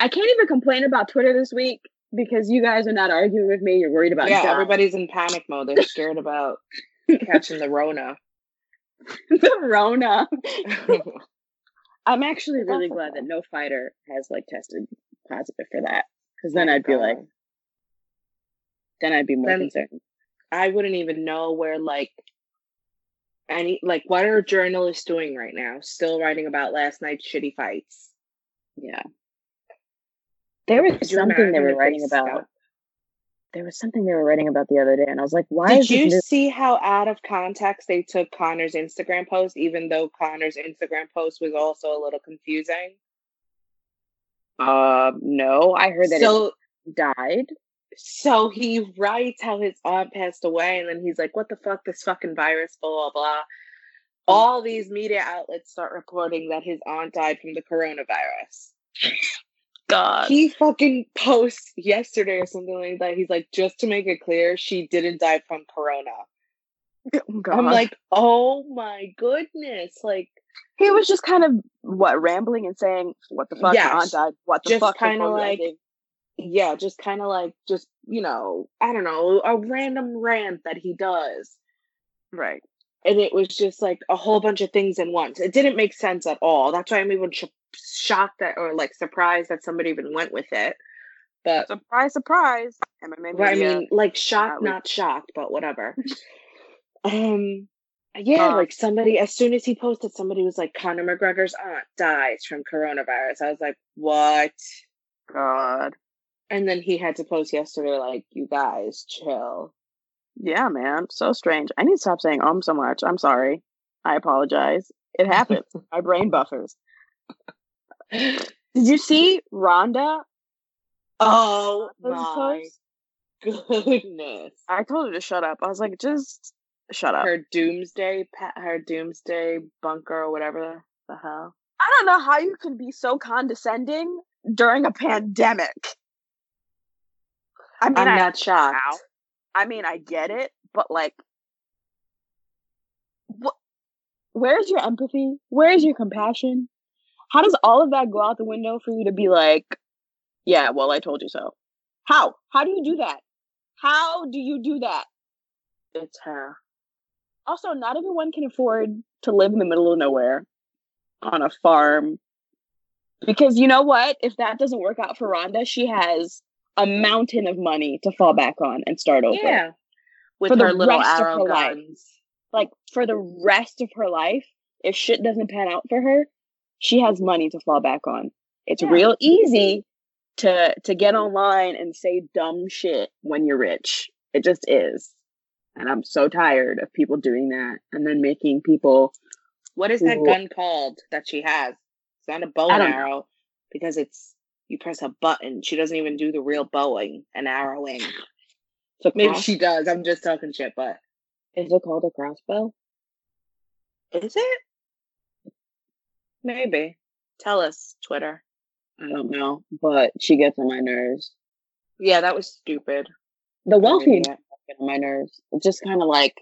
I can't even complain about Twitter this week because you guys are not arguing with me. You're worried about Yeah, John. everybody's in panic mode. They're scared about catching the Rona. *laughs* the Rona. *laughs* I'm actually really glad that no fighter has like tested positive for that. Because then I'd be like, then I'd be more Then- concerned. I wouldn't even know where like any like what are journalists doing right now? Still writing about last night's shitty fights. Yeah. There was something they were writing about. there was something they were writing about the other day, and I was like, why Did is you new- see how out of context they took Conor's Instagram post, even though Conor's Instagram post was also a little confusing? Uh, no, I heard that so it died. so he writes how his aunt passed away, and then he's like, "What the fuck? This fucking virus, blah blah blah." All these media outlets start reporting that his aunt died from the coronavirus. God. He fucking posts yesterday or something like that. He's like, just to make it clear, she didn't die from corona. Oh, God. I'm like, oh my goodness. Like, he was just kind of what rambling and saying, "What the fuck?" Yes. My aunt died. What the Just fuck? kinda like- ending. yeah, just kind of like, just, you know, I don't know, a random rant that he does. right. And it was just like a whole bunch of things in once. It didn't make sense at all. That's why I'm even sh- shocked that, or like surprised that somebody even went with it. But Surprise, surprise. MMA Well, I mean, like shocked, Not not shocked, but whatever. *laughs* um, yeah, Uh, like somebody as soon as he posted, somebody was like, Conor McGregor's aunt dies from coronavirus. I was like, what? God. And then he had to post yesterday, like, you guys chill. Yeah, man. So strange. I need to stop saying um so much. I'm sorry. I apologize. It happens. *laughs* My brain buffers. Did you see Ronda? Oh my goodness! I told her to shut up. I was like, just shut up. Her doomsday, her doomsday bunker or whatever the hell. I don't know how you can be so condescending during a pandemic. I mean, I'm I, not shocked. Ow. I mean, I get it, but like, wh- where's your empathy? Where's your compassion? How does all of that go out the window for you to be like, yeah, well, I told you so? How? How do you do that? How do you do that? It's her. Also, not everyone can afford to live in the middle of nowhere on a farm. Because you know what? If that doesn't work out for Ronda, she has a mountain of money to fall back on and start over. Yeah. With For her little arrow her life. guns. Like for the rest of her life, if shit doesn't pan out for her, she has money to fall back on. It's Yeah. real easy to to get online and say dumb shit when you're rich. It just is. And I'm so tired of people doing that and then making people What is that gun called that she has? It's not a bow and know. arrow because it's you press a button. She doesn't even do the real bowing and arrowing. so Maybe she does. I'm just talking shit, but Is it called a crossbow? is it? Maybe. Tell us, Twitter. I don't know, but she gets on my nerves. Yeah, that was stupid. The wealthy get on my nerves. It's just kind of like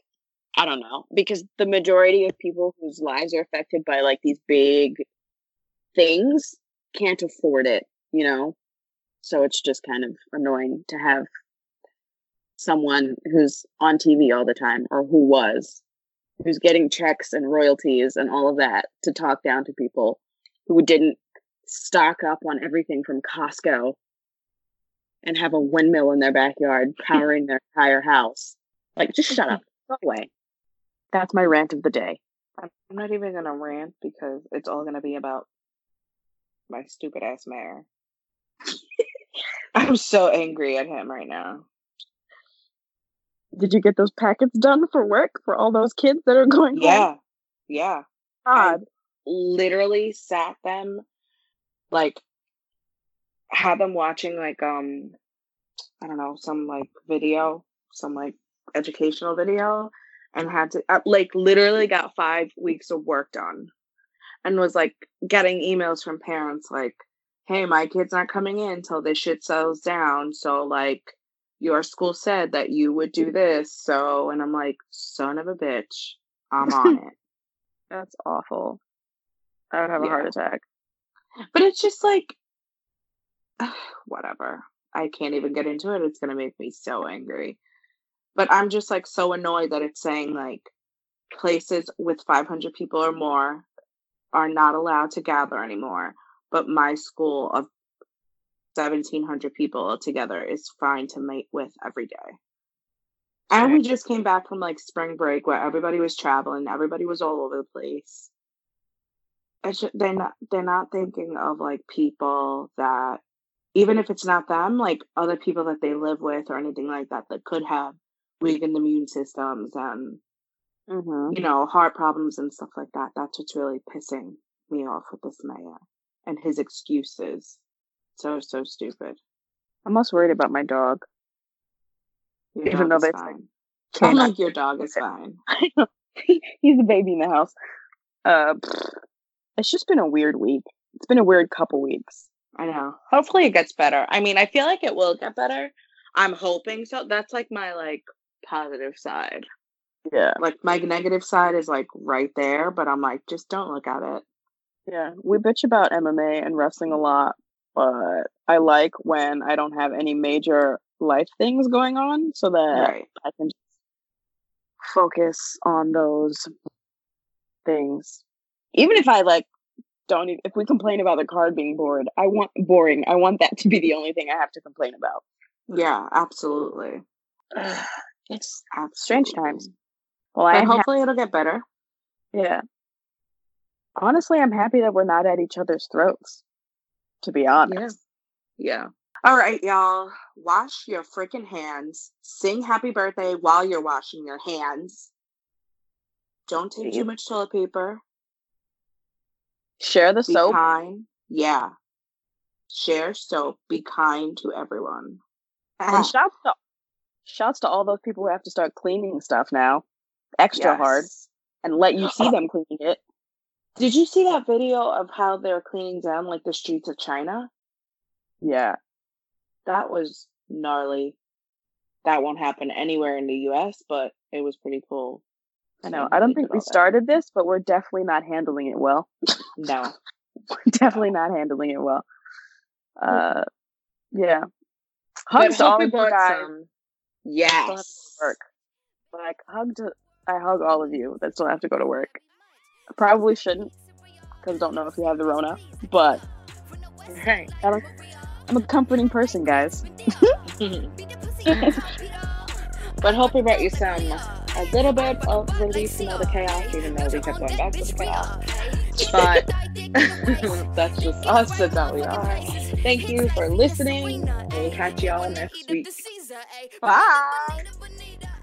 I don't know because the majority of people whose lives are affected by like these big things can't afford it, you know. So it's just kind of annoying to have someone who's on TV all the time or who was who's getting checks and royalties and all of that to talk down to people who didn't stock up on everything from Costco and have a windmill in their backyard powering their entire house. Like, just shut up. Go away. That's my rant of the day. I'm not even gonna rant because it's all gonna be about my stupid ass mayor. *laughs* I'm so angry at him right now. Did you get those packets done for work for all those kids that are going home? Yeah, yeah. I literally sat them like had them watching like um I don't know some like video some like educational video and had to uh, like literally got 5 weeks of work done and was like getting emails from parents like hey my kid's not coming in until this shit settles down so like your school said that you would do this so and I'm like son of a bitch I'm on *laughs* it That's awful. I would have a heart attack. But it's just like, *sighs* whatever. I can't even get into it. It's going to make me so angry. But I'm just like so annoyed that it's saying like places with 500 people or more are not allowed to gather anymore. But my school of 1,700 people together is fine to mate with every day. And we just came back from like spring break where everybody was traveling, everybody was all over the place. It's ju- they're not they're not thinking of like people that even if it's not them, like other people that they live with or anything like that that could have weakened immune systems and Mm-hmm. you know heart problems and stuff like that. That's what's really pissing me off with this mayor and his excuses. So so stupid. I'm most worried about my dog. Your Even dog though they fine. *laughs* I'm like your dog is *laughs* fine. *laughs* He's a baby in the house. Uh, *sighs* it's just been a weird week. It's been a weird couple weeks. I know. Hopefully it gets better. I mean, I feel like it will get better. I'm hoping so. That's like my like positive side. Yeah, Like my negative side is like right there, but I'm like, just don't look at it. yeah. We bitch about MMA and wrestling a lot, but I like when I don't have any major life things going on, so that Right. I can just focus on those things. Even if I like don't even, if we complain about the card being bored, I want boring. I want that to be the only thing I have to complain about. Yeah, absolutely. *sighs* it's absolutely. strange times. Well, But ha- hopefully it'll get better. yeah. Honestly, I'm happy that we're not at each other's throats. To be honest, Yeah. All right, y'all. Wash your freaking hands. Sing happy birthday while you're washing your hands. Don't take too much toilet paper. share the Be soap. kind. Yeah. Share soap. Be kind to everyone. And ah. shouts to shouts to all those people who have to start cleaning stuff now, extra hard, and let you *laughs* see them cleaning it. Did you see that video of how they're cleaning down like the streets of China? Yeah, That was gnarly. That won't happen anywhere in the US, but it was pretty cool. I know. I don't think we started this, but we're definitely not handling it well. No. *laughs* We're definitely not handling it well. Uh, yeah. But Hugs all of you guys. some. still have to go to Yes. work. Like hug to, I hug all of you that still have to go to work. I probably shouldn't because don't know if you have the Rona, but Right. I am a comforting person, guys. *laughs* *laughs* but hope we brought you some a little bit of relief from all the chaos, even though we kept going back to the chaos. But *laughs* that's just us. That's how we are. Thank you for listening. We'll catch y'all next week. Bye.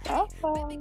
Bye.